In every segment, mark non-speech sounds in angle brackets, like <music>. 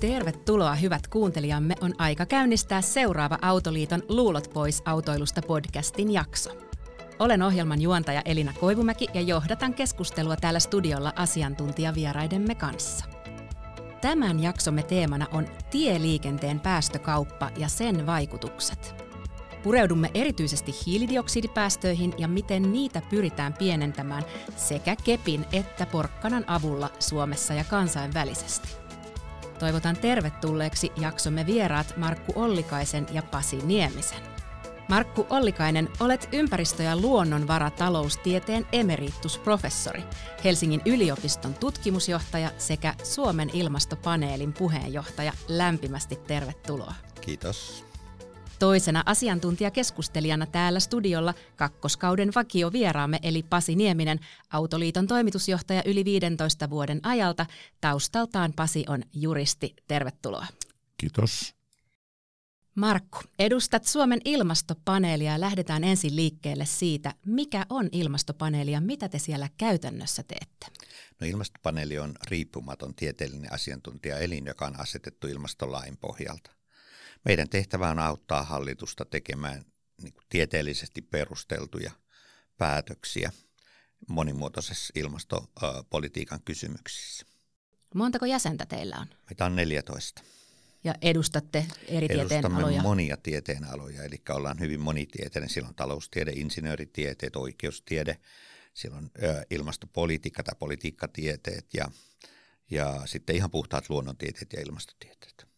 Tervetuloa hyvät kuuntelijamme, on aika käynnistää seuraava Autoliiton Luulot pois autoilusta podcastin jakso. Olen ohjelman juontaja Elina Koivumäki ja johdatan keskustelua täällä studiolla asiantuntijavieraidemme kanssa. Tämän jaksomme teemana on tieliikenteen päästökauppa ja sen vaikutukset. Pureudumme erityisesti hiilidioksidipäästöihin ja miten niitä pyritään pienentämään sekä kepin että porkkanan avulla Suomessa ja kansainvälisesti. Toivotan tervetulleeksi jaksomme vieraat Markku Ollikaisen ja Pasi Niemisen. Markku Ollikainen, olet ympäristö- ja luonnonvarataloustieteen emeritusprofessori, Helsingin yliopiston tutkimusjohtaja sekä Suomen ilmastopaneelin puheenjohtaja. Lämpimästi tervetuloa. Kiitos. Toisena asiantuntijakeskustelijana täällä studiolla kakkoskauden vakio vieraamme eli Pasi Nieminen, Autoliiton toimitusjohtaja yli 15 vuoden ajalta. Taustaltaan Pasi on juristi. Tervetuloa. Kiitos. Markku, edustat Suomen ilmastopaneelia ja lähdetään ensin liikkeelle siitä, mikä on ilmastopaneeli ja mitä te siellä käytännössä teette? No ilmastopaneeli on riippumaton tieteellinen asiantuntijaelin, joka on asetettu ilmastolain pohjalta. Meidän tehtävä on auttaa hallitusta tekemään niin kuin tieteellisesti perusteltuja päätöksiä monimuotoisessa ilmastopolitiikan kysymyksissä. Montako jäsentä teillä on? Meitä on 14. Ja edustatte eri tieteenaloja? monia tieteenaloja, eli ollaan hyvin monitieteinen. Siellä on taloustiede, insinööritieteet, oikeustiede, siellä on ilmastopolitiikka tai politiikkatieteet ja, ja sitten ihan puhtaat luonnontieteet ja ilmastotieteet.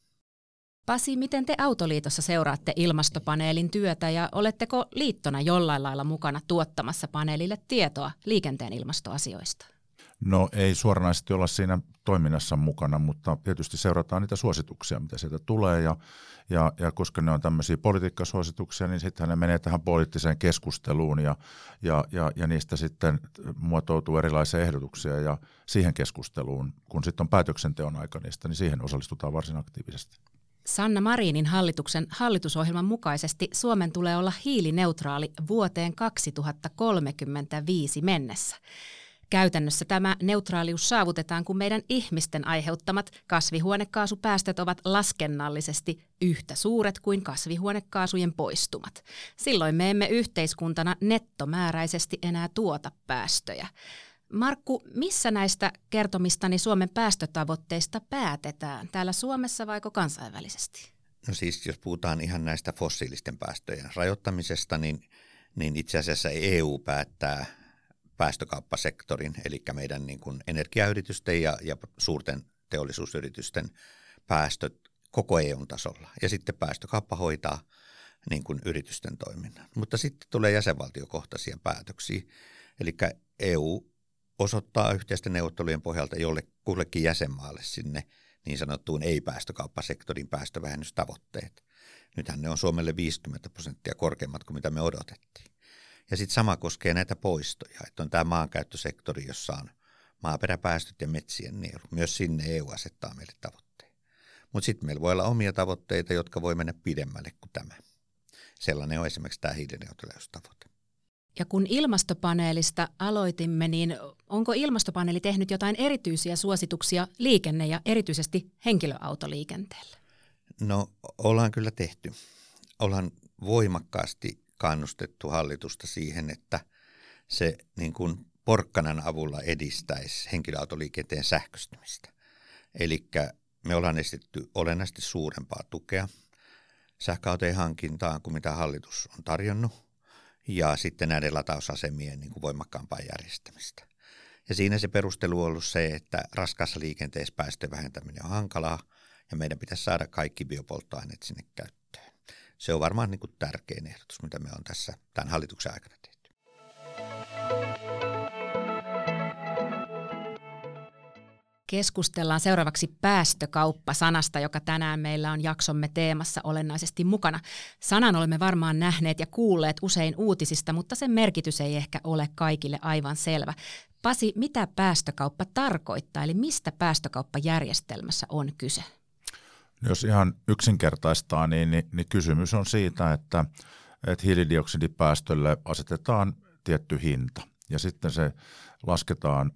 Pasi, miten te Autoliitossa seuraatte ilmastopaneelin työtä ja oletteko liittona jollain lailla mukana tuottamassa paneelille tietoa liikenteen ilmastoasioista? No ei suoranaisesti olla siinä toiminnassa mukana, mutta tietysti seurataan niitä suosituksia, mitä sieltä tulee ja, ja, ja koska ne on tämmöisiä politiikkasuosituksia, niin sitten ne menee tähän poliittiseen keskusteluun ja, ja, ja, ja niistä sitten muotoutuu erilaisia ehdotuksia ja siihen keskusteluun, kun sitten on päätöksenteon aika niistä, niin siihen osallistutaan varsin aktiivisesti. Sanna Marinin hallituksen hallitusohjelman mukaisesti Suomen tulee olla hiilineutraali vuoteen 2035 mennessä. Käytännössä tämä neutraalius saavutetaan, kun meidän ihmisten aiheuttamat kasvihuonekaasupäästöt ovat laskennallisesti yhtä suuret kuin kasvihuonekaasujen poistumat. Silloin me emme yhteiskuntana nettomääräisesti enää tuota päästöjä. Markku, missä näistä kertomistani Suomen päästötavoitteista päätetään? Täällä Suomessa vaiko kansainvälisesti? No siis jos puhutaan ihan näistä fossiilisten päästöjen rajoittamisesta, niin, niin itse asiassa EU päättää päästökauppasektorin, eli meidän niin kuin energiayritysten ja, ja suurten teollisuusyritysten päästöt koko EUn tasolla. Ja sitten päästökauppa hoitaa niin kuin yritysten toiminnan. Mutta sitten tulee jäsenvaltiokohtaisia päätöksiä. Eli EU osoittaa yhteisten neuvottelujen pohjalta jolle kullekin jäsenmaalle sinne niin sanottuun ei-päästökauppasektorin päästöväännöstavoitteet. Nythän ne on Suomelle 50 prosenttia korkeammat kuin mitä me odotettiin. Ja sitten sama koskee näitä poistoja, että on tämä maankäyttösektori, jossa on maaperäpäästöt ja metsien nielu. Myös sinne EU asettaa meille tavoitteet. Mutta sitten meillä voi olla omia tavoitteita, jotka voi mennä pidemmälle kuin tämä. Sellainen on esimerkiksi tämä hiilineutraaliustavoite. Ja kun ilmastopaneelista aloitimme, niin onko ilmastopaneeli tehnyt jotain erityisiä suosituksia liikenne- ja erityisesti henkilöautoliikenteelle? No ollaan kyllä tehty. Ollaan voimakkaasti kannustettu hallitusta siihen, että se niin kuin porkkanan avulla edistäisi henkilöautoliikenteen sähköistymistä. Eli me ollaan esitetty olennaisesti suurempaa tukea sähköautojen hankintaan kuin mitä hallitus on tarjonnut ja sitten näiden latausasemien niin kuin voimakkaampaa järjestämistä. Ja siinä se perustelu on ollut se, että raskaassa liikenteessä päästöjen vähentäminen on hankalaa ja meidän pitäisi saada kaikki biopolttoaineet sinne käyttöön. Se on varmaan niin kuin tärkein ehdotus, mitä me on tässä tämän hallituksen aikana tehty. Keskustellaan seuraavaksi päästökauppa-sanasta, joka tänään meillä on jaksomme teemassa olennaisesti mukana. Sanan olemme varmaan nähneet ja kuulleet usein uutisista, mutta sen merkitys ei ehkä ole kaikille aivan selvä. Pasi, mitä päästökauppa tarkoittaa, eli mistä päästökauppajärjestelmässä on kyse? Jos ihan yksinkertaistaa, niin, niin, niin kysymys on siitä, että että hiilidioksidipäästölle asetetaan tietty hinta. Ja sitten se lasketaan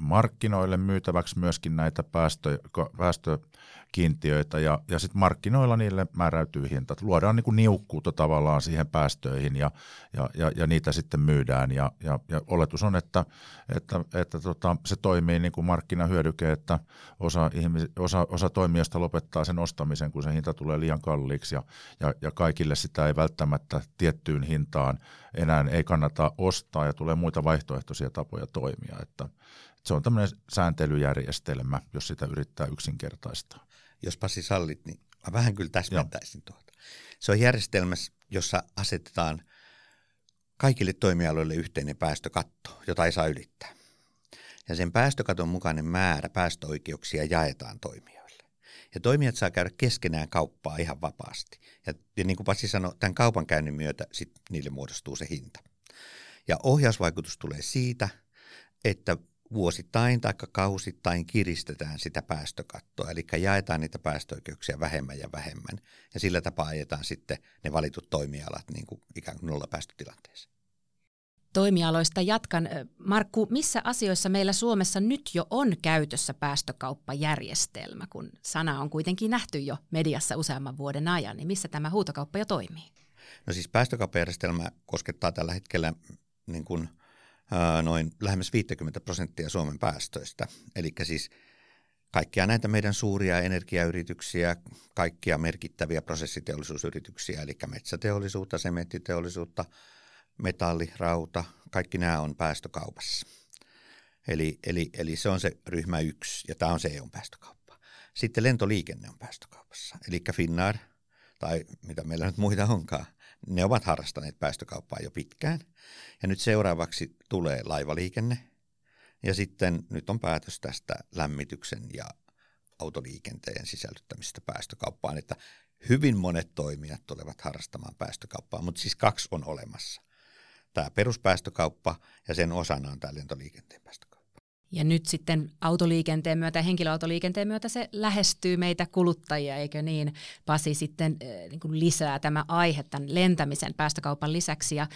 markkinoille myytäväksi myöskin näitä päästö, päästökiintiöitä ja, ja sitten markkinoilla niille määräytyy hinta. Luodaan niin kuin niukkuutta tavallaan siihen päästöihin ja, ja, ja, ja niitä sitten myydään ja, ja, ja oletus on, että, että, että tota, se toimii niin kuin markkinahyödyke, että osa, ihmis, osa, osa toimijoista lopettaa sen ostamisen, kun se hinta tulee liian kalliiksi ja, ja, ja kaikille sitä ei välttämättä tiettyyn hintaan enää ei kannata ostaa ja tulee muita vaihtoehtoisia tapoja toimia. Että se on tämmöinen sääntelyjärjestelmä, jos sitä yrittää yksinkertaistaa. Jos Pasi sallit, niin mä vähän kyllä täsmentäisin tuota. Se on järjestelmä, jossa asetetaan kaikille toimialoille yhteinen päästökatto, jota ei saa ylittää. Ja sen päästökaton mukainen määrä päästöoikeuksia jaetaan toimijoille. Ja toimijat saa käydä keskenään kauppaa ihan vapaasti. Ja, ja niin kuin Pasi sanoi, tämän kaupankäynnin myötä sit niille muodostuu se hinta. Ja ohjausvaikutus tulee siitä, että vuosittain tai kausittain kiristetään sitä päästökattoa, eli jaetaan niitä päästöoikeuksia vähemmän ja vähemmän, ja sillä tapaa ajetaan sitten ne valitut toimialat niin kuin ikään kuin nollapäästötilanteeseen. Toimialoista jatkan. Markku, missä asioissa meillä Suomessa nyt jo on käytössä päästökauppajärjestelmä, kun sana on kuitenkin nähty jo mediassa useamman vuoden ajan, niin missä tämä huutokauppa jo toimii? No siis päästökauppajärjestelmä koskettaa tällä hetkellä niin kuin, noin lähemmäs 50 prosenttia Suomen päästöistä. Eli siis kaikkia näitä meidän suuria energiayrityksiä, kaikkia merkittäviä prosessiteollisuusyrityksiä, eli metsäteollisuutta, sementtiteollisuutta, metalli, rauta, kaikki nämä on päästökaupassa. Eli, eli, eli se on se ryhmä yksi, ja tämä on se EU-päästökauppa. Sitten lentoliikenne on päästökaupassa, eli Finnair, tai mitä meillä nyt muita onkaan, ne ovat harrastaneet päästökauppaa jo pitkään. Ja nyt seuraavaksi tulee laivaliikenne. Ja sitten nyt on päätös tästä lämmityksen ja autoliikenteen sisällyttämisestä päästökauppaan, että hyvin monet toimijat tulevat harrastamaan päästökauppaa, mutta siis kaksi on olemassa. Tämä peruspäästökauppa ja sen osana on tämä lentoliikenteen päästökauppa. Ja nyt sitten autoliikenteen myötä ja henkilöautoliikenteen myötä se lähestyy meitä kuluttajia, eikö niin? Pasi sitten äh, niin kuin lisää tämä aihe tämän lentämisen päästökaupan lisäksi. Ja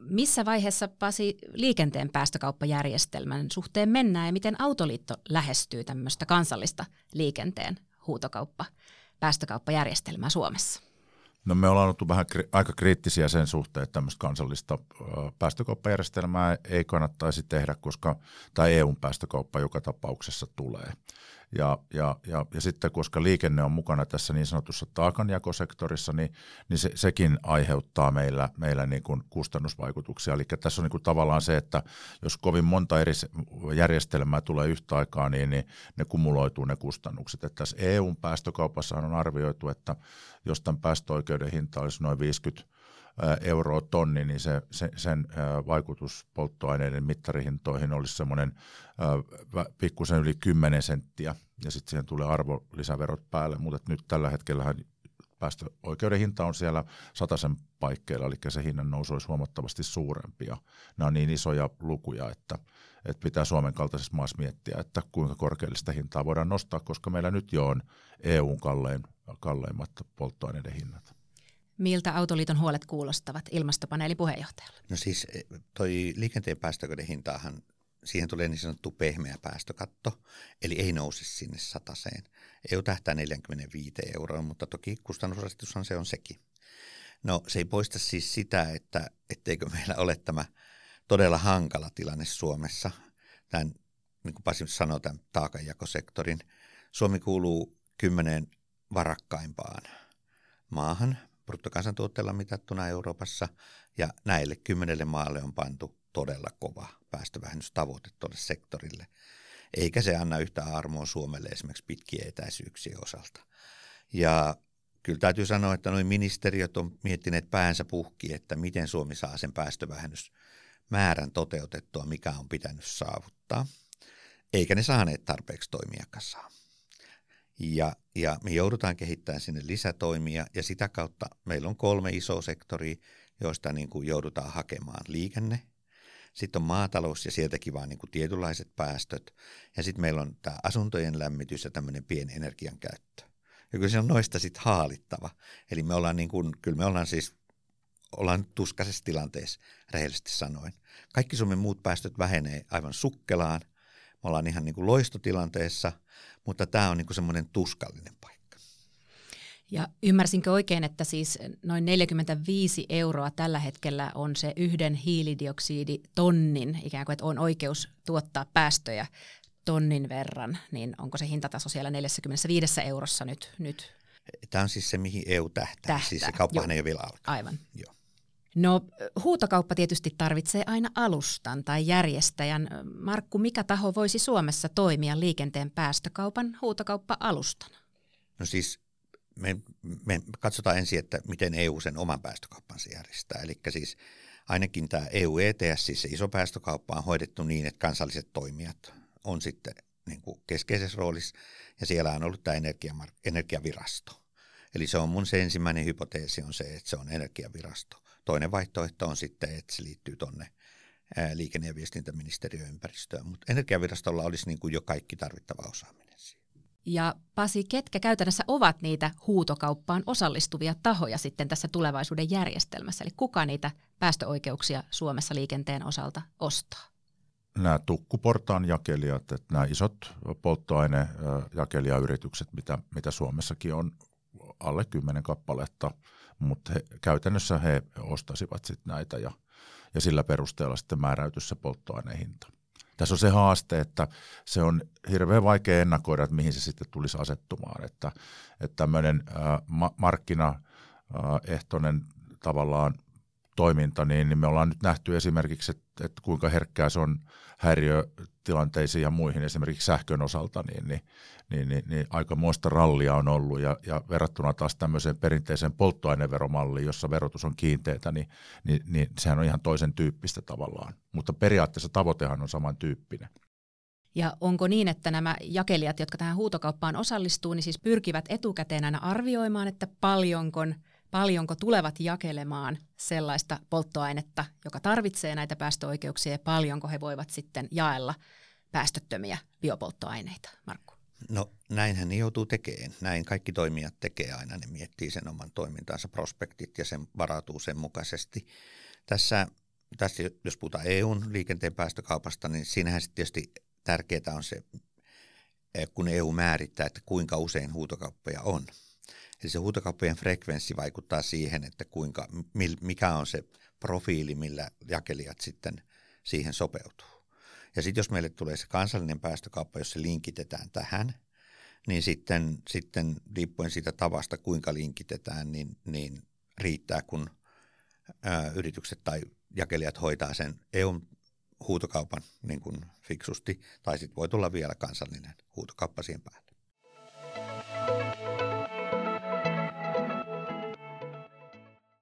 missä vaiheessa Pasi liikenteen päästökauppajärjestelmän suhteen mennään ja miten Autoliitto lähestyy tämmöistä kansallista liikenteen huutokauppa päästökauppajärjestelmää Suomessa? No me ollaan oltu vähän kri- aika kriittisiä sen suhteen, että tämmöistä kansallista päästökauppajärjestelmää ei kannattaisi tehdä, koska tämä EUn päästökauppa joka tapauksessa tulee. Ja, ja, ja, ja sitten koska liikenne on mukana tässä niin sanotussa taakanjakosektorissa, niin, niin se, sekin aiheuttaa meillä, meillä niin kuin kustannusvaikutuksia. Eli tässä on niin kuin tavallaan se, että jos kovin monta eri järjestelmää tulee yhtä aikaa, niin, niin ne kumuloituu ne kustannukset. Että tässä EUn päästökaupassa on arvioitu, että jos tämän päästöoikeuden hinta olisi noin 50 euroa tonni, niin se, se, sen vaikutus polttoaineiden mittarihintoihin olisi semmoinen pikkusen yli 10 senttiä, ja sitten siihen tulee arvonlisäverot päälle, mutta nyt tällä hetkellä päästöoikeuden hinta on siellä sen paikkeilla, eli se hinnan nousu olisi huomattavasti suurempi, ja nämä on niin isoja lukuja, että, että pitää Suomen kaltaisessa maassa miettiä, että kuinka korkealle sitä hintaa voidaan nostaa, koska meillä nyt jo on EUn kallein, kalleimmat polttoaineiden hinnat. Miltä Autoliiton huolet kuulostavat ilmastopaneelin puheenjohtajalle? No siis eh, toi liikenteen päästökoiden hintaahan, siihen tulee niin sanottu pehmeä päästökatto, eli ei nouse sinne sataseen. EU tähtää 45 euroa, mutta toki kustannusrasitushan se on sekin. No se ei poista siis sitä, että etteikö meillä ole tämä todella hankala tilanne Suomessa. Tämän, niin kuin Pasi sanoi, tämän taakanjakosektorin. Suomi kuuluu kymmeneen varakkaimpaan maahan bruttokansantuotteella mitattuna Euroopassa, ja näille kymmenelle maalle on pantu todella kova päästövähennystavoite tuolle sektorille. Eikä se anna yhtä armoa Suomelle esimerkiksi pitkien etäisyyksien osalta. Ja kyllä täytyy sanoa, että noin ministeriöt on miettineet päänsä puhki, että miten Suomi saa sen päästövähennysmäärän toteutettua, mikä on pitänyt saavuttaa. Eikä ne saaneet tarpeeksi toimia kasaan. Ja, ja me joudutaan kehittämään sinne lisätoimia ja sitä kautta meillä on kolme isoa sektoria, joista niin kuin joudutaan hakemaan liikenne. Sitten on maatalous ja sieltäkin vaan niin kuin tietynlaiset päästöt. Ja sitten meillä on tämä asuntojen lämmitys ja tämmöinen pieni energian käyttö. Ja kyllä se on noista sitten haalittava. Eli me ollaan niin kuin, kyllä me ollaan siis ollaan tuskaisessa tilanteessa, rehellisesti sanoen. Kaikki Suomen muut päästöt vähenee aivan sukkelaan. Me ollaan ihan niin kuin loistotilanteessa, mutta tämä on niin kuin semmoinen tuskallinen paikka. Ja ymmärsinkö oikein, että siis noin 45 euroa tällä hetkellä on se yhden hiilidioksiditonnin, ikään kuin että on oikeus tuottaa päästöjä tonnin verran, niin onko se hintataso siellä 45 eurossa nyt? nyt? Tämä on siis se, mihin EU tähtää. tähtää. Siis se kauppahan ei ole vielä alkaa. Aivan. Joo. No huutokauppa tietysti tarvitsee aina alustan tai järjestäjän. Markku, mikä taho voisi Suomessa toimia liikenteen päästökaupan huutokauppa-alustana? No siis me, me katsotaan ensin, että miten EU sen oman päästökauppansa järjestää. Eli siis ainakin tämä EU ETS, siis se iso päästökauppa on hoidettu niin, että kansalliset toimijat on sitten niin kuin keskeisessä roolissa, ja siellä on ollut tämä energiavirasto. Eli se on mun se ensimmäinen hypoteesi on se, että se on energiavirasto. Toinen vaihtoehto on sitten, että se liittyy tuonne liikenne- ja viestintäministeriön ympäristöön, mutta energiavirastolla olisi niin kuin jo kaikki tarvittava osaaminen siihen. Ja Pasi, ketkä käytännössä ovat niitä huutokauppaan osallistuvia tahoja sitten tässä tulevaisuuden järjestelmässä? Eli kuka niitä päästöoikeuksia Suomessa liikenteen osalta ostaa? nämä tukkuportaan jakelijat, että nämä isot polttoainejakelijayritykset, mitä, mitä Suomessakin on alle kymmenen kappaletta, mutta he, käytännössä he ostasivat sitten näitä ja, ja sillä perusteella sitten määräytyisi se polttoainehinta. Tässä on se haaste, että se on hirveän vaikea ennakoida, että mihin se sitten tulisi asettumaan, että, että tämmöinen ma- markkinaehtoinen tavallaan toiminta, niin, niin me ollaan nyt nähty esimerkiksi, että, että kuinka herkkää se on häiriötilanteisiin ja muihin, esimerkiksi sähkön osalta, niin, niin, niin, niin, niin aikamoista rallia on ollut ja, ja verrattuna taas tämmöiseen perinteiseen polttoaineveromalliin, jossa verotus on kiinteätä, niin, niin, niin sehän on ihan toisen tyyppistä tavallaan, mutta periaatteessa tavoitehan on samantyyppinen. Ja onko niin, että nämä jakelijat, jotka tähän huutokauppaan osallistuu, niin siis pyrkivät etukäteen aina arvioimaan, että paljonko – paljonko tulevat jakelemaan sellaista polttoainetta, joka tarvitsee näitä päästöoikeuksia ja paljonko he voivat sitten jaella päästöttömiä biopolttoaineita, Markku? No näinhän ne joutuu tekemään. Näin kaikki toimijat tekee aina. Ne miettii sen oman toimintansa prospektit ja sen varautuu sen mukaisesti. Tässä, tässä jos puhutaan EUn liikenteen päästökaupasta, niin siinähän sitten tietysti tärkeää on se, kun EU määrittää, että kuinka usein huutokauppoja on – Eli se huutokauppojen frekvenssi vaikuttaa siihen, että kuinka, mikä on se profiili, millä jakelijat sitten siihen sopeutuu. Ja sitten jos meille tulee se kansallinen päästökauppa, jos se linkitetään tähän, niin sitten, sitten riippuen siitä tavasta, kuinka linkitetään, niin, niin riittää, kun ää, yritykset tai jakelijat hoitaa sen EUn huutokaupan niin kuin fiksusti, tai sitten voi tulla vielä kansallinen huutokauppa siihen päälle.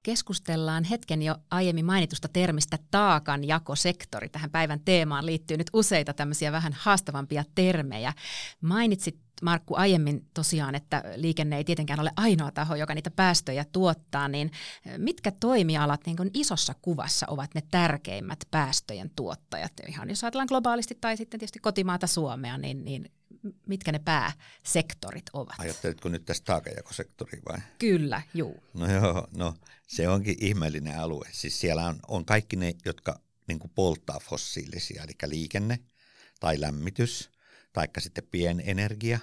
Keskustellaan hetken jo aiemmin mainitusta termistä taakanjakosektori. Tähän päivän teemaan liittyy nyt useita tämmöisiä vähän haastavampia termejä. Mainitsit Markku aiemmin tosiaan, että liikenne ei tietenkään ole ainoa taho, joka niitä päästöjä tuottaa, niin mitkä toimialat niin isossa kuvassa ovat ne tärkeimmät päästöjen tuottajat? Ihan jos ajatellaan globaalisti tai sitten tietysti kotimaata Suomea, niin, niin mitkä ne pääsektorit ovat? Ajatteletko nyt tästä taakajakosektoria vai? Kyllä, juu. No joo, no se onkin ihmeellinen alue. Siis siellä on, on kaikki ne, jotka niin polttaa fossiilisia, eli liikenne tai lämmitys, taikka sitten pienenergia,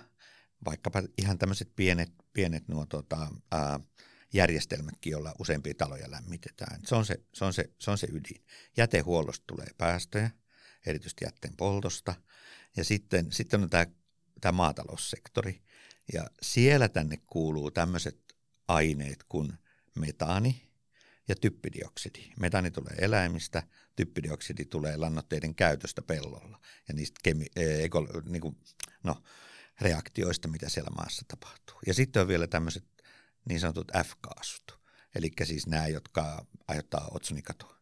vaikkapa ihan tämmöiset pienet, pienet nuo tota, ää, järjestelmätkin, joilla useampia taloja lämmitetään. Se on se, se, on se, se on se ydin. Jätehuollosta tulee päästöjä, erityisesti jätteen poltosta. Ja sitten, sitten on tämä tämä maataloussektori. Ja siellä tänne kuuluu tämmöiset aineet kuin metaani ja typpidioksidi. Metaani tulee eläimistä, typpidioksidi tulee lannoitteiden käytöstä pellolla ja niistä kemi- e, eko, niin kuin, no, reaktioista, mitä siellä maassa tapahtuu. Ja sitten on vielä tämmöiset niin sanotut F-kaasut, eli siis nämä, jotka aiheuttaa otsonikatoa.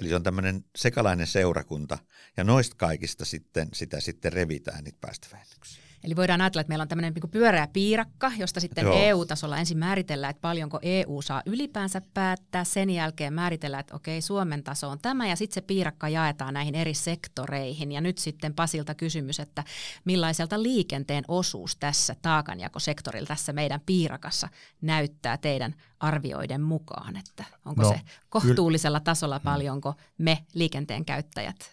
Eli se on tämmöinen sekalainen seurakunta, ja noista kaikista sitten, sitä sitten revitään niitä päästövähennyksiä. Eli voidaan ajatella, että meillä on tämmöinen niin pyöreä piirakka, josta sitten Joo. EU-tasolla ensin määritellään, että paljonko EU saa ylipäänsä päättää. Sen jälkeen määritellään, että okei, Suomen taso on tämä ja sitten se piirakka jaetaan näihin eri sektoreihin. Ja nyt sitten Pasilta kysymys, että millaiselta liikenteen osuus tässä taakanjakosektorilla, tässä meidän piirakassa näyttää teidän arvioiden mukaan, että onko no, se kohtuullisella tasolla mm. paljonko me liikenteen käyttäjät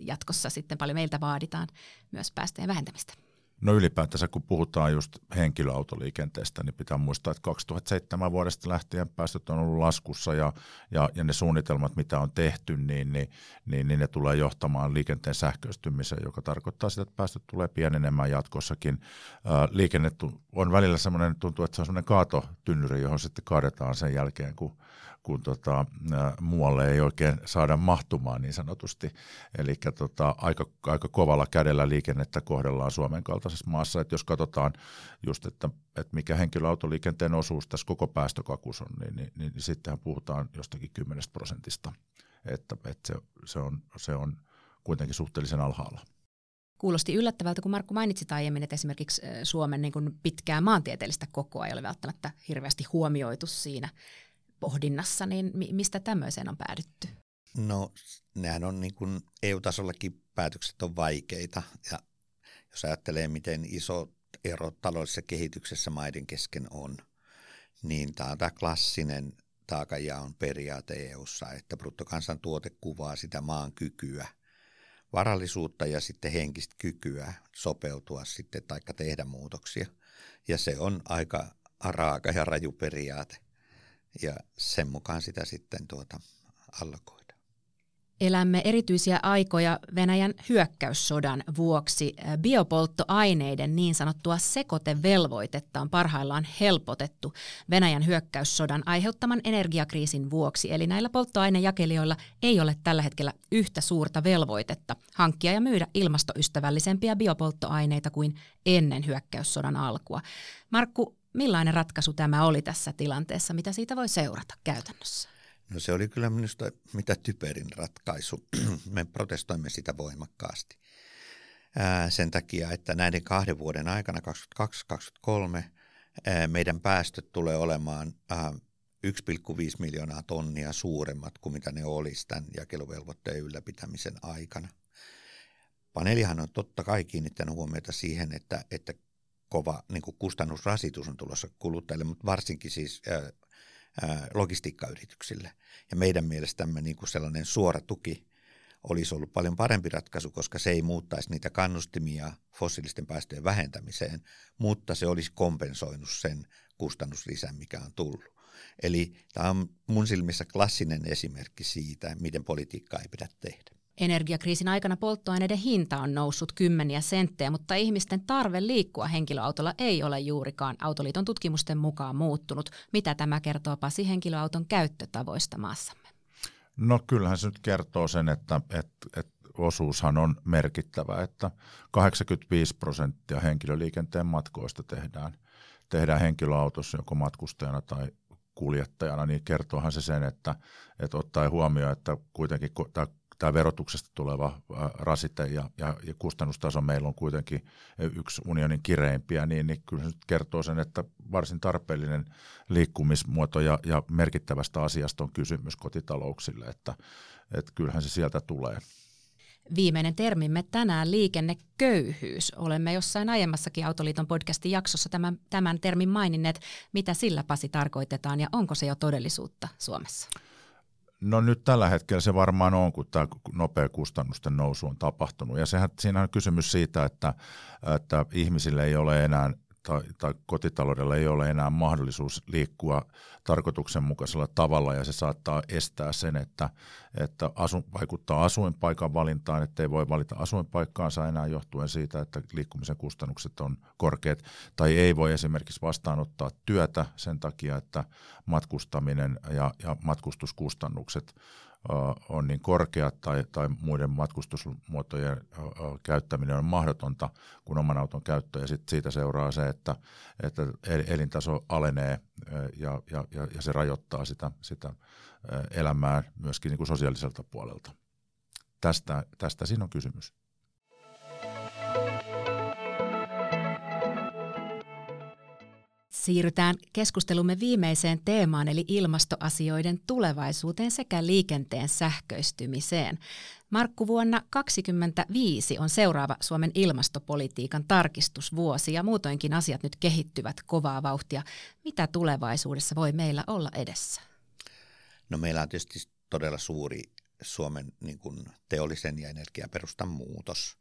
jatkossa sitten paljon meiltä vaaditaan myös päästöjen vähentämistä. No ylipäätänsä kun puhutaan just henkilöautoliikenteestä, niin pitää muistaa, että 2007 vuodesta lähtien päästöt on ollut laskussa ja, ja, ja ne suunnitelmat, mitä on tehty, niin, niin, niin, niin ne tulee johtamaan liikenteen sähköistymiseen, joka tarkoittaa sitä, että päästöt tulee pienenemään jatkossakin. Ää, liikenne on välillä semmoinen, tuntuu, että se on semmoinen kaatotynnyri, johon sitten kaadetaan sen jälkeen, kun kun tota, muualle ei oikein saada mahtumaan niin sanotusti. Eli tota, aika, aika kovalla kädellä liikennettä kohdellaan Suomen kaltaisessa maassa. Et jos katsotaan just, että, että mikä henkilöautoliikenteen osuus tässä koko päästökakus on, niin, niin, niin, niin sittenhän puhutaan jostakin 10 prosentista. Että, että se, se, on, se on kuitenkin suhteellisen alhaalla. Kuulosti yllättävältä, kun Markku mainitsi aiemmin, että esimerkiksi Suomen niin kuin pitkää maantieteellistä kokoa ei ole välttämättä hirveästi huomioitu siinä pohdinnassa, niin mistä tämmöiseen on päädytty? No, nehän on niin kuin EU-tasollakin päätökset on vaikeita ja jos ajattelee, miten iso ero taloudellisessa kehityksessä maiden kesken on, niin tämä on tämä klassinen taakanjaon periaate EU:ssa, että bruttokansantuote kuvaa sitä maan kykyä, varallisuutta ja sitten henkistä kykyä sopeutua sitten tai tehdä muutoksia. Ja se on aika raaka ja raju periaate ja sen mukaan sitä sitten tuota allokoida. Elämme erityisiä aikoja Venäjän hyökkäyssodan vuoksi. Biopolttoaineiden niin sanottua sekotevelvoitetta on parhaillaan helpotettu Venäjän hyökkäyssodan aiheuttaman energiakriisin vuoksi. Eli näillä polttoainejakelijoilla ei ole tällä hetkellä yhtä suurta velvoitetta hankkia ja myydä ilmastoystävällisempiä biopolttoaineita kuin ennen hyökkäyssodan alkua. Markku, Millainen ratkaisu tämä oli tässä tilanteessa? Mitä siitä voi seurata käytännössä? No se oli kyllä minusta mitä typerin ratkaisu. <clears throat> Me protestoimme sitä voimakkaasti. Ää, sen takia, että näiden kahden vuoden aikana, 2022-2023, meidän päästöt tulee olemaan ää, 1,5 miljoonaa tonnia suuremmat kuin mitä ne olisi tämän jakeluvelvoitteen ylläpitämisen aikana. Paneelihan on totta kai kiinnittänyt huomiota siihen, että, että kova niin kuin kustannusrasitus on tulossa kuluttajille, mutta varsinkin siis ää, ää, logistiikkayrityksille. Ja meidän mielestämme niin kuin sellainen suora tuki olisi ollut paljon parempi ratkaisu, koska se ei muuttaisi niitä kannustimia fossiilisten päästöjen vähentämiseen, mutta se olisi kompensoinut sen kustannuslisän, mikä on tullut. Eli tämä on mun silmissä klassinen esimerkki siitä, miten politiikkaa ei pidä tehdä. Energiakriisin aikana polttoaineiden hinta on noussut kymmeniä senttejä, mutta ihmisten tarve liikkua henkilöautolla ei ole juurikaan Autoliiton tutkimusten mukaan muuttunut. Mitä tämä kertoo Pasi henkilöauton käyttötavoista maassamme? No kyllähän se nyt kertoo sen, että, että, että osuushan on merkittävä, että 85 prosenttia henkilöliikenteen matkoista tehdään, tehdään henkilöautossa joko matkustajana tai kuljettajana, niin kertoohan se sen, että, että ottaen huomioon, että kuitenkin tämä tämä verotuksesta tuleva rasite ja, ja, ja kustannustaso meillä on kuitenkin yksi unionin kireimpiä, niin, niin kyllä se nyt kertoo sen, että varsin tarpeellinen liikkumismuoto ja, ja merkittävästä asiasta on kysymys kotitalouksille, että, että kyllähän se sieltä tulee. Viimeinen termimme tänään liikenneköyhyys. Olemme jossain aiemmassakin Autoliiton podcastin jaksossa tämän, tämän termin maininneet. Mitä sillä Pasi tarkoitetaan ja onko se jo todellisuutta Suomessa? No nyt tällä hetkellä se varmaan on, kun tämä nopea kustannusten nousu on tapahtunut. Ja sehän, siinä on kysymys siitä, että, että ihmisille ei ole enää tai, tai kotitaloudella ei ole enää mahdollisuus liikkua tarkoituksenmukaisella tavalla ja se saattaa estää sen, että, että asu, vaikuttaa asuinpaikan valintaan, että ei voi valita asuinpaikkaansa enää johtuen siitä, että liikkumisen kustannukset on korkeat. Tai ei voi esimerkiksi vastaanottaa työtä sen takia, että matkustaminen ja, ja matkustuskustannukset on niin korkeat tai, tai muiden matkustusmuotojen käyttäminen on mahdotonta kuin oman auton käyttö. Ja sit siitä seuraa se, että, että elintaso alenee ja, ja, ja se rajoittaa sitä, sitä elämää myöskin niin kuin sosiaaliselta puolelta. Tästä, tästä siinä on kysymys. Siirrytään keskustelumme viimeiseen teemaan eli ilmastoasioiden tulevaisuuteen sekä liikenteen sähköistymiseen. Markku, vuonna 2025 on seuraava Suomen ilmastopolitiikan tarkistusvuosi ja muutoinkin asiat nyt kehittyvät kovaa vauhtia. Mitä tulevaisuudessa voi meillä olla edessä? No meillä on tietysti todella suuri Suomen niin kuin teollisen ja energiaperustan muutos.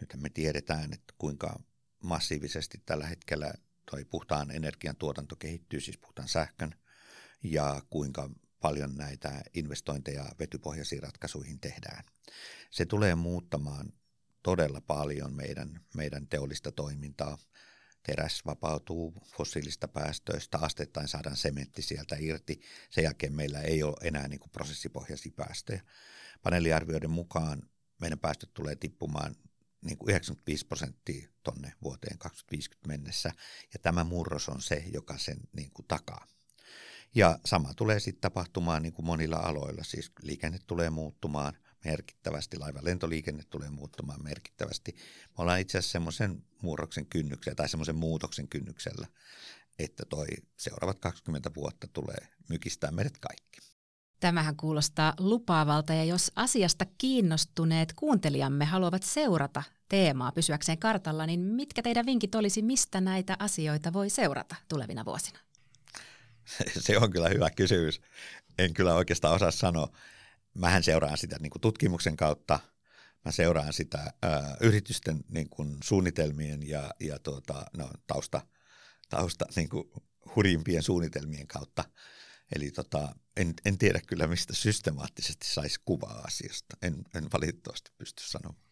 Nyt me tiedetään, että kuinka massiivisesti tällä hetkellä toi puhtaan energian tuotanto kehittyy, siis puhtaan sähkön, ja kuinka paljon näitä investointeja vetypohjaisiin ratkaisuihin tehdään. Se tulee muuttamaan todella paljon meidän, meidän teollista toimintaa. Teräs vapautuu fossiilista päästöistä, asteittain saadaan sementti sieltä irti. Sen jälkeen meillä ei ole enää niin kuin prosessipohjaisia päästöjä. Paneeliarvioiden mukaan meidän päästöt tulee tippumaan niin kuin 95 prosenttia tonne vuoteen 2050 mennessä, ja tämä murros on se, joka sen niin kuin takaa. Ja sama tulee sitten tapahtumaan niin kuin monilla aloilla, siis liikenne tulee muuttumaan merkittävästi, laiva lentoliikenne tulee muuttumaan merkittävästi. Me ollaan itse asiassa semmoisen murroksen kynnyksellä tai semmoisen muutoksen kynnyksellä, että toi seuraavat 20 vuotta tulee mykistää meidät kaikki. Tämähän kuulostaa lupaavalta ja jos asiasta kiinnostuneet kuuntelijamme haluavat seurata teemaa pysyäkseen kartalla, niin mitkä teidän vinkit olisi, mistä näitä asioita voi seurata tulevina vuosina? <laughs> Se on kyllä hyvä kysymys. En kyllä oikeastaan osaa sanoa. Mähän seuraan sitä niin kuin tutkimuksen kautta, mä seuraan sitä ää, yritysten niin kuin suunnitelmien ja, ja tuota, no, tausta, tausta niin kuin hurjimpien suunnitelmien kautta. Eli tota, en, en tiedä kyllä, mistä systemaattisesti saisi kuvaa asiasta. En, en valitettavasti pysty sanomaan.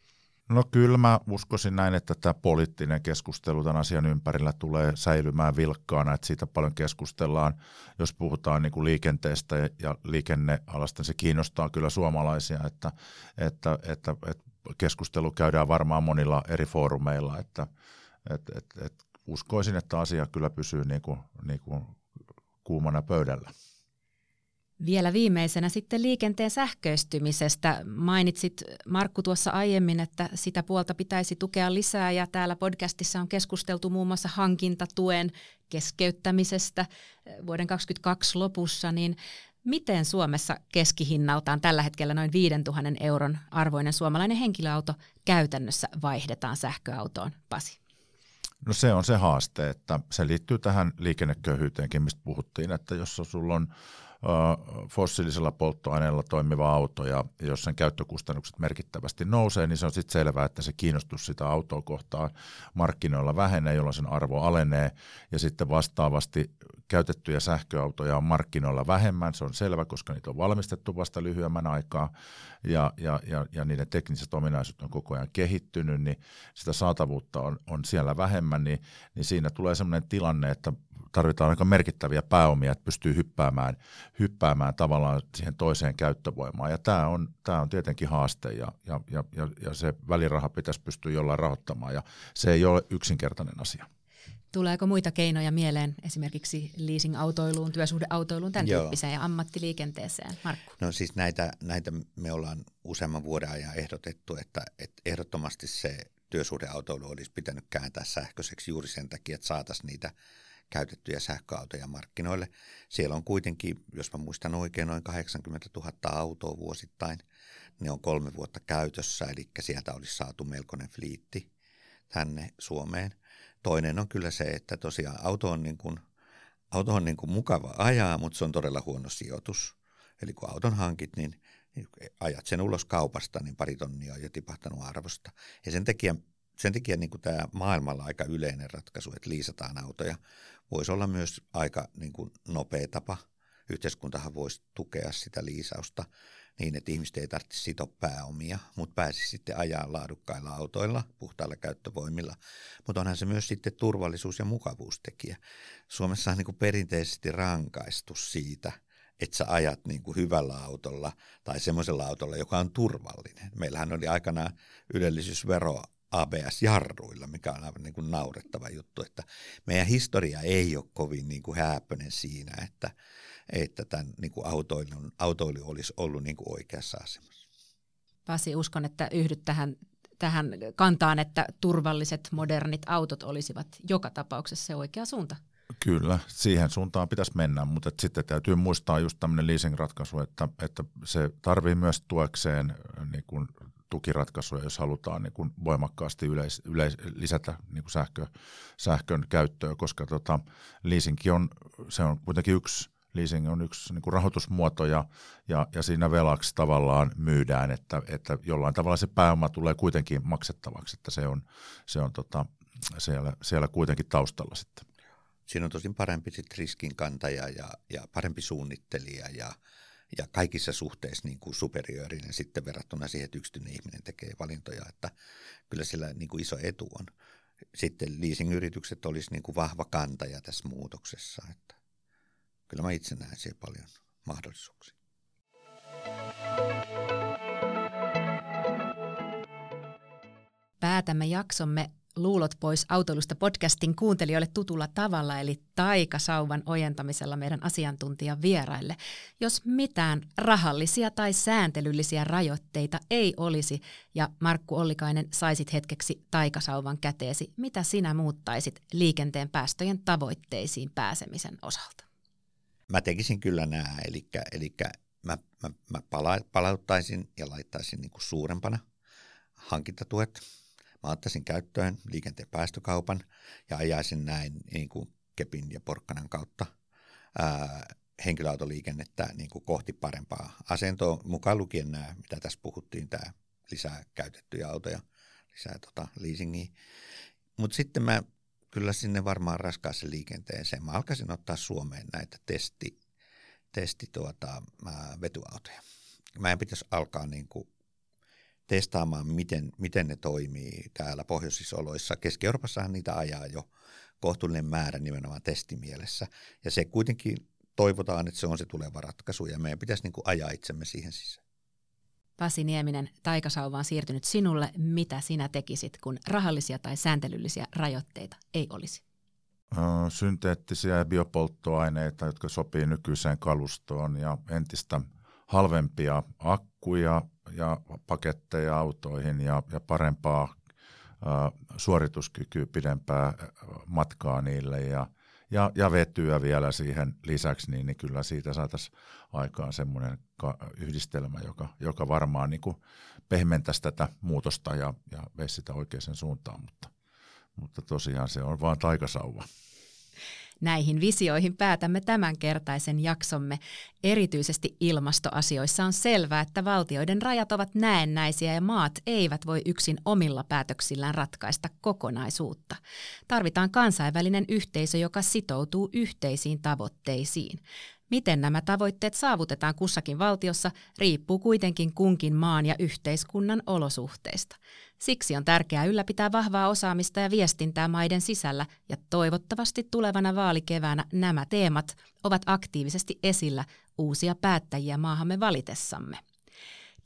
No kyllä mä uskoisin näin, että tämä poliittinen keskustelu tämän asian ympärillä tulee säilymään vilkkaana, että siitä paljon keskustellaan. Jos puhutaan niin kuin liikenteestä ja liikennealasta, niin se kiinnostaa kyllä suomalaisia, että, että, että, että keskustelu käydään varmaan monilla eri foorumeilla, että että että että uskoisin, että asia kyllä pysyy niin kuin, niin kuin kuumana pöydällä. Vielä viimeisenä sitten liikenteen sähköistymisestä. Mainitsit Markku tuossa aiemmin, että sitä puolta pitäisi tukea lisää ja täällä podcastissa on keskusteltu muun muassa hankintatuen keskeyttämisestä vuoden 2022 lopussa, niin miten Suomessa keskihinnaltaan tällä hetkellä noin 5000 euron arvoinen suomalainen henkilöauto käytännössä vaihdetaan sähköautoon, Pasi? No se on se haaste, että se liittyy tähän liikenneköyhyyteenkin, mistä puhuttiin, että jos sulla on fossiilisella polttoaineella toimiva auto ja jos sen käyttökustannukset merkittävästi nousee, niin se on sitten selvää, että se kiinnostus sitä autoa kohtaan markkinoilla vähenee, jolloin sen arvo alenee. Ja sitten vastaavasti käytettyjä sähköautoja on markkinoilla vähemmän, se on selvä, koska niitä on valmistettu vasta lyhyemmän aikaa ja, ja, ja, ja niiden tekniset ominaisuudet on koko ajan kehittynyt, niin sitä saatavuutta on, on siellä vähemmän, niin, niin siinä tulee sellainen tilanne, että tarvitaan aika merkittäviä pääomia, että pystyy hyppäämään, hyppäämään tavallaan siihen toiseen käyttövoimaan. Ja tämä on, tämä on tietenkin haaste ja, ja, ja, ja se väliraha pitäisi pystyä jollain rahoittamaan ja se ei ole yksinkertainen asia. Tuleeko muita keinoja mieleen esimerkiksi leasing-autoiluun, työsuhdeautoiluun, tämän Joo. tyyppiseen ja ammattiliikenteeseen? Markku? No siis näitä, näitä me ollaan useamman vuoden ajan ehdotettu, että, että ehdottomasti se työsuhdeautoilu olisi pitänyt kääntää sähköiseksi juuri sen takia, että saataisiin niitä käytettyjä sähköautoja markkinoille. Siellä on kuitenkin, jos mä muistan oikein, noin 80 000 autoa vuosittain. Ne on kolme vuotta käytössä, eli sieltä olisi saatu melkoinen fliitti tänne Suomeen. Toinen on kyllä se, että tosiaan auto on, niin kuin, auto on niin kuin mukava ajaa, mutta se on todella huono sijoitus. Eli kun auton hankit, niin ajat sen ulos kaupasta, niin pari tonnia on jo tipahtanut arvosta. Ja sen takia, sen takia niin kuin tämä maailmalla aika yleinen ratkaisu, että liisataan autoja, voisi olla myös aika niin kuin nopea tapa. Yhteiskuntahan voisi tukea sitä liisausta niin, että ihmiset ei tarvitse sitoa pääomia, mutta pääsisi sitten ajaa laadukkailla autoilla, puhtailla käyttövoimilla. Mutta onhan se myös sitten turvallisuus- ja mukavuustekijä. Suomessa on niin kuin perinteisesti rankaistu siitä, että sä ajat niin kuin hyvällä autolla tai semmoisella autolla, joka on turvallinen. Meillähän oli aikanaan ylellisyysvero ABS-jarruilla, mikä on aivan niin kuin naurettava juttu, että meidän historia ei ole kovin niin kuin hääppöinen siinä, että, että tämän niin kuin autoilun, autoilu olisi ollut niin kuin oikeassa asemassa. Pasi, uskon, että yhdyt tähän, tähän kantaan, että turvalliset, modernit autot olisivat joka tapauksessa se oikea suunta. Kyllä, siihen suuntaan pitäisi mennä, mutta sitten täytyy muistaa just tämmöinen leasing-ratkaisu, että, että se tarvii myös tuekseen niin kuin tukiratkaisuja, jos halutaan niin kuin voimakkaasti yleis, yleis, lisätä niin kuin sähkö, sähkön käyttöä, koska tota, leasingkin on, se on kuitenkin yksi leasing on yksi niin kuin rahoitusmuoto ja, ja, ja siinä velaksi tavallaan myydään, että, että jollain tavalla se pääoma tulee kuitenkin maksettavaksi, että se on, se on tota, siellä, siellä kuitenkin taustalla sitten. Siinä on tosin parempi sit riskinkantaja ja, ja parempi suunnittelija ja, ja kaikissa suhteissa niin kuin superiorinen sitten verrattuna siihen, että yksityinen ihminen tekee valintoja, että kyllä sillä niin kuin iso etu on. Sitten leasing-yritykset olisi niin kuin vahva kantaja tässä muutoksessa, että kyllä mä itse näen siellä paljon mahdollisuuksia. Päätämme jaksomme Luulot pois autoilusta podcastin kuuntelijoille tutulla tavalla, eli taikasauvan ojentamisella meidän asiantuntijan vieraille. Jos mitään rahallisia tai sääntelyllisiä rajoitteita ei olisi, ja Markku Ollikainen saisit hetkeksi taikasauvan käteesi, mitä sinä muuttaisit liikenteen päästöjen tavoitteisiin pääsemisen osalta? Mä tekisin kyllä nämä, eli, eli mä, mä, mä pala, palauttaisin ja laittaisin niin kuin suurempana hankintatuet. Mä ottaisin käyttöön liikenteen päästökaupan ja ajaisin näin niin kuin kepin ja porkkanan kautta ää, henkilöautoliikennettä niin kuin kohti parempaa asentoa, mukaan lukien nämä, mitä tässä puhuttiin, tämä lisää käytettyjä autoja, lisää tota leasingia. Mutta sitten mä kyllä sinne varmaan raskaaseen liikenteeseen. Mä alkaisin ottaa Suomeen näitä testi, testi tuota, ää, vetyautoja. Mä en pitäisi alkaa niin kuin testaamaan, miten, miten ne toimii täällä pohjoisissa oloissa. Keski-Euroopassahan niitä ajaa jo kohtuullinen määrä nimenomaan testimielessä. Ja se kuitenkin toivotaan, että se on se tuleva ratkaisu ja meidän pitäisi niin kuin ajaa itsemme siihen sisään. Pasi Nieminen, taikasauva on siirtynyt sinulle. Mitä sinä tekisit, kun rahallisia tai sääntelyllisiä rajoitteita ei olisi? Synteettisiä biopolttoaineita, jotka sopii nykyiseen kalustoon ja entistä halvempia akkuja ja paketteja autoihin ja, ja parempaa suorituskykyä, pidempää matkaa niille ja, ja, ja vetyä vielä siihen lisäksi, niin, niin kyllä siitä saataisiin aikaan semmoinen yhdistelmä, joka, joka varmaan niin pehmentäisi tätä muutosta ja, ja veisi sitä oikeaan suuntaan, mutta, mutta tosiaan se on vaan taikasauva. Näihin visioihin päätämme tämänkertaisen jaksomme. Erityisesti ilmastoasioissa on selvää, että valtioiden rajat ovat näennäisiä ja maat eivät voi yksin omilla päätöksillään ratkaista kokonaisuutta. Tarvitaan kansainvälinen yhteisö, joka sitoutuu yhteisiin tavoitteisiin. Miten nämä tavoitteet saavutetaan kussakin valtiossa, riippuu kuitenkin kunkin maan ja yhteiskunnan olosuhteista. Siksi on tärkeää ylläpitää vahvaa osaamista ja viestintää maiden sisällä, ja toivottavasti tulevana vaalikeväänä nämä teemat ovat aktiivisesti esillä uusia päättäjiä maahamme valitessamme.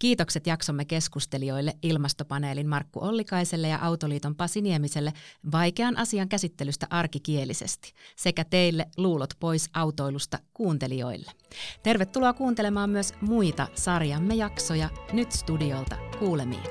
Kiitokset jaksomme keskustelijoille ilmastopaneelin Markku Ollikaiselle ja Autoliiton Pasi Niemiselle vaikean asian käsittelystä arkikielisesti sekä teille luulot pois autoilusta kuuntelijoille. Tervetuloa kuuntelemaan myös muita sarjamme jaksoja nyt studiolta kuulemiin.